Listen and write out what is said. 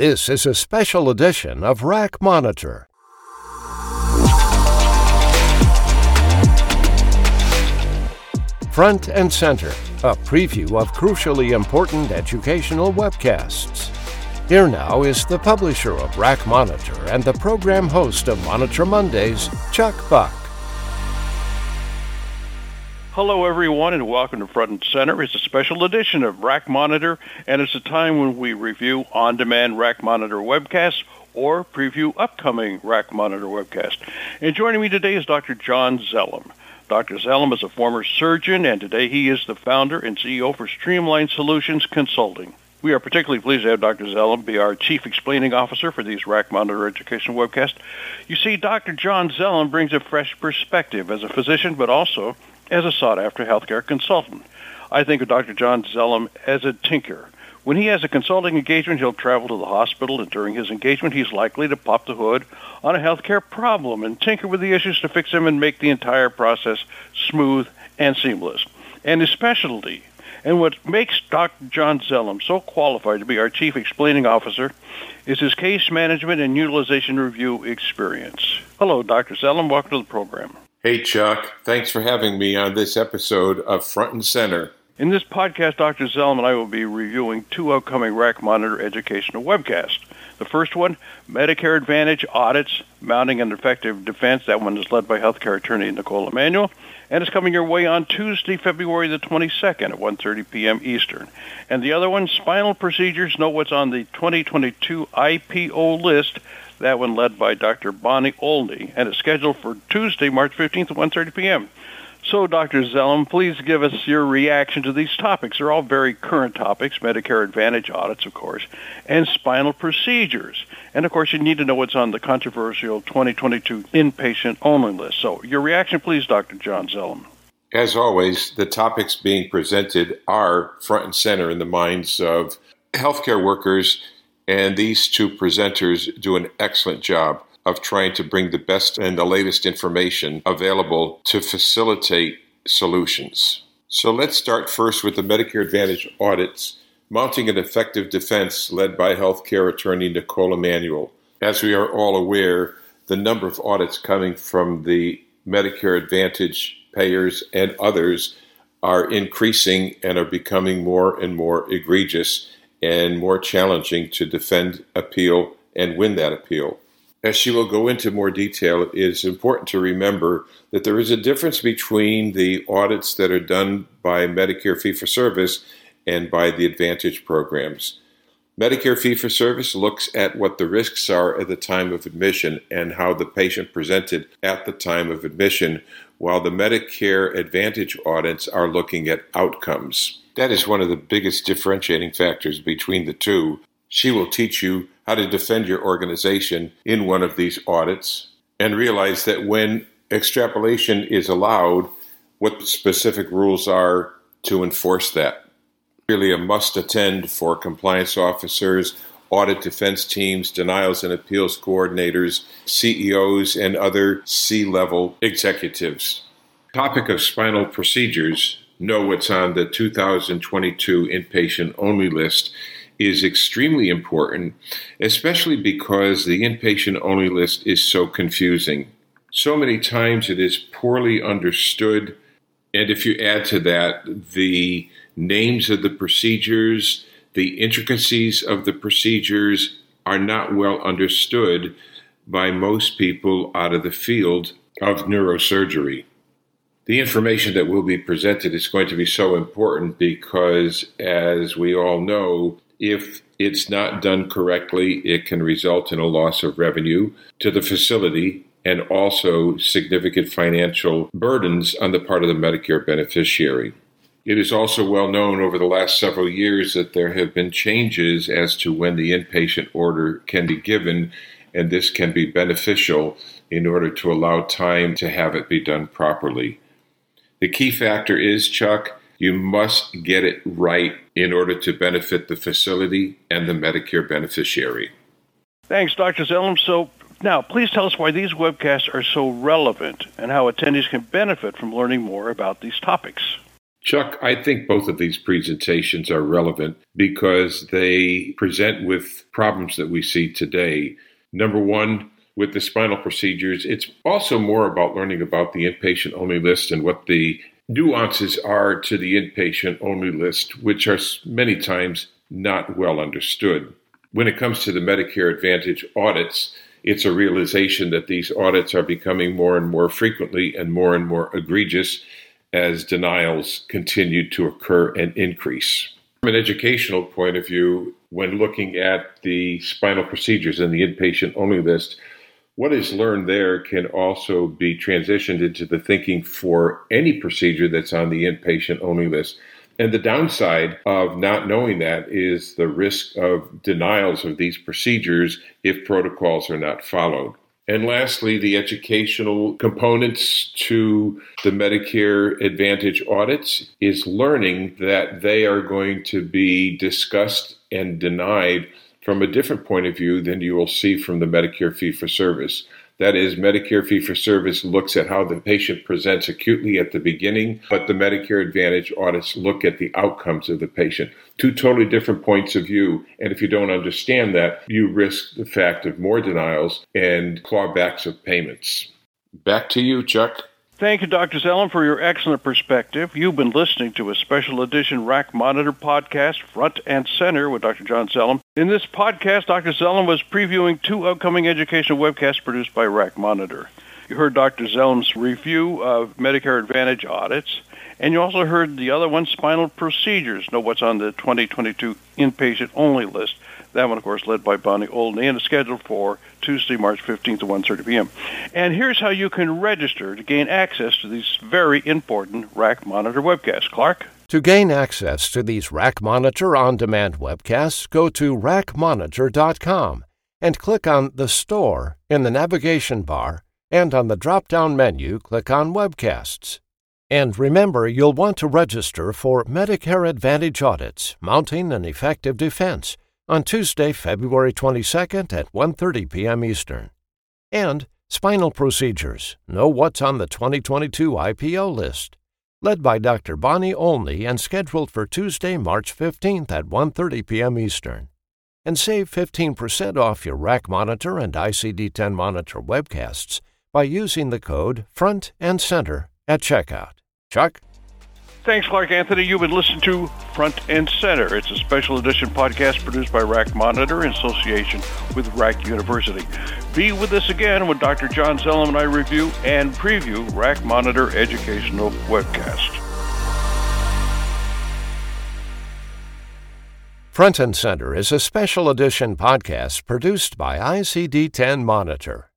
This is a special edition of RACmonitor. Front and Center, a preview of crucially important educational webcasts. Here now is the publisher of RACmonitor and the program host of Monitor Mondays, Chuck Buck. Hello, everyone, and welcome to Front and Center. It's a special edition of RACmonitor, and it's a time when we review on-demand RACmonitor webcasts or preview upcoming RACmonitor webcasts. And joining me today is Dr. John Zelem. Dr. Zelem is a former surgeon, and today he is the founder and CEO for Streamline Solutions Consulting. We are particularly pleased to have Dr. Zelem be our Chief Explaining Officer for these RACmonitor Education webcasts. You see, Dr. John Zelem brings a fresh perspective as a physician, but also as a sought-after healthcare consultant. I think of Dr. John Zelem as a tinker. When he has a consulting engagement, he'll travel to the hospital, and during his engagement, he's likely to pop the hood on a healthcare problem and tinker with the issues to fix them and make the entire process smooth and seamless. And his specialty, and what makes Dr. John Zelem so qualified to be our Chief Explaining Officer, is his case management and utilization review experience. Hello, Dr. Zelem. Welcome to the program. Hey, Chuck. Thanks for having me on this episode of Front and Center. In this podcast, Dr. Zelem and I will be reviewing two upcoming RACmonitor educational webcasts. The first one, Medicare Advantage Audits, Mounting an Effective Defense. That one is led by healthcare attorney Knicole Emanuel. And it's coming your way on Tuesday, February the 22nd at 1.30 p.m. Eastern. And the other one, Spinal Procedures, Know What's on the 2022 IPO list, that one led by Dr. Bonnie Olney, and it's scheduled for Tuesday, March 15th at 1.30 p.m. So, Dr. Zelem, please give us your reaction to these topics. They're all very current topics, Medicare Advantage audits, of course, and spinal procedures. And, of course, you need to know what's on the controversial 2022 inpatient only list. So, your reaction, please, Dr. John Zelem. As always, the topics being presented are front and center in the minds of healthcare workers and these two presenters do an excellent job of trying to bring the best and the latest information available to facilitate solutions. So let's start first with the Medicare Advantage audits, mounting an effective defense led by healthcare attorney Knicole Emanuel. As we are all aware, the number of audits coming from the Medicare Advantage payers and others are increasing and are becoming more and more egregious and more challenging to defend, appeal, and win that appeal. As she will go into more detail, it is important to remember that there is a difference between the audits that are done by Medicare fee for service and by the Advantage programs. Medicare fee for service looks at what the risks are at the time of admission and how the patient presented at the time of admission, while the Medicare Advantage audits are looking at outcomes. That is one of the biggest differentiating factors between the two. She will teach you how to defend your organization in one of these audits and realize that when extrapolation is allowed, what specific rules are to enforce that. Really, a must attend for compliance officers, audit defense teams, denials and appeals coordinators, CEOs, and other C level executives. Topic of spinal procedures know what's on the 2022 inpatient only list is extremely important, especially because the inpatient only list is so confusing. So many times it is poorly understood. And if you add to that the names of the procedures, the intricacies of the procedures are not well understood by most people out of the field of neurosurgery the information that will be presented is going to be so important because, as we all know, if it's not done correctly, it can result in a loss of revenue to the facility and also significant financial burdens on the part of the Medicare beneficiary. It is also well known over the last several years that there have been changes as to when the inpatient order can be given, and this can be beneficial in order to allow time to have it be done properly. The key factor is, Chuck, you must get it right in order to benefit the facility and the Medicare beneficiary. Thanks, Dr. Zelem. So now, please tell us why these webcasts are so relevant and how attendees can benefit from learning more about these topics. Chuck, I think both of these presentations are relevant because they present with problems that we see today. Number one, with the spinal procedures, it's also more about learning about the inpatient only list and what the nuances are to the inpatient only list, which are many times not well understood. When it comes to the Medicare Advantage audits, it's a realization that these audits are becoming more and more frequently and more and more egregious as denials continue to occur and increase. From an educational point of view, when looking at the spinal procedures in the inpatient only list, what is learned there can also be transitioned into the thinking for any procedure that's on the inpatient only list. And the downside of not knowing that is the risk of denials of these procedures if protocols are not followed. And lastly, the educational components to the Medicare Advantage audits is learning that they are going to be discussed and denied from a different point of view than you will see from the Medicare fee for service. That is, Medicare fee for service looks at how the patient presents acutely at the beginning, but the Medicare Advantage audits look at the outcomes of the patient. Two totally different points of view. And if you don't understand that, you risk the fact of more denials and clawbacks of payments. Back to you, Chuck. Thank you, Dr. Zelem, for your excellent perspective. You've been listening to a special edition RACmonitor podcast, Front and Center, with Dr. John Zelem. In this podcast, Dr. Zelem was previewing two upcoming educational webcasts produced by RACmonitor. You heard Dr. Zelem's review of Medicare Advantage audits, and you also heard the other one, spinal procedures, know what's on the 2022 inpatient only list. That one, of course, led by Bonnie Olney and is scheduled for Tuesday, March 15th at 1.30 p.m. And here's how you can register to gain access to these very important RACmonitor webcasts. Clark? To gain access to these RACmonitor on-demand webcasts, go to racmonitor.com and click on the Store in the navigation bar, and on the drop-down menu, click on Webcasts. And remember, you'll want to register for Medicare Advantage audits, mounting an effective defense – on Tuesday, February 22nd at 1:30 p.m. Eastern. And spinal procedures. Know what's on the 2022 IPO list. Led by Dr. Bonnie Olney and scheduled for Tuesday, March 15th at 1:30 p.m. Eastern. And save 15% off your RACmonitor and ICD-10 Monitor webcasts by using the code FRONT and CENTER at checkout. Chuck Thanks, Clark Anthony. You've been listening to Front and Center. It's a special edition podcast produced by RACmonitor in association with Rack University. Be with us again when Dr. John Zelem and I review and preview RACmonitor Educational Webcast. Front and Center is a special edition podcast produced by ICD 10 Monitor.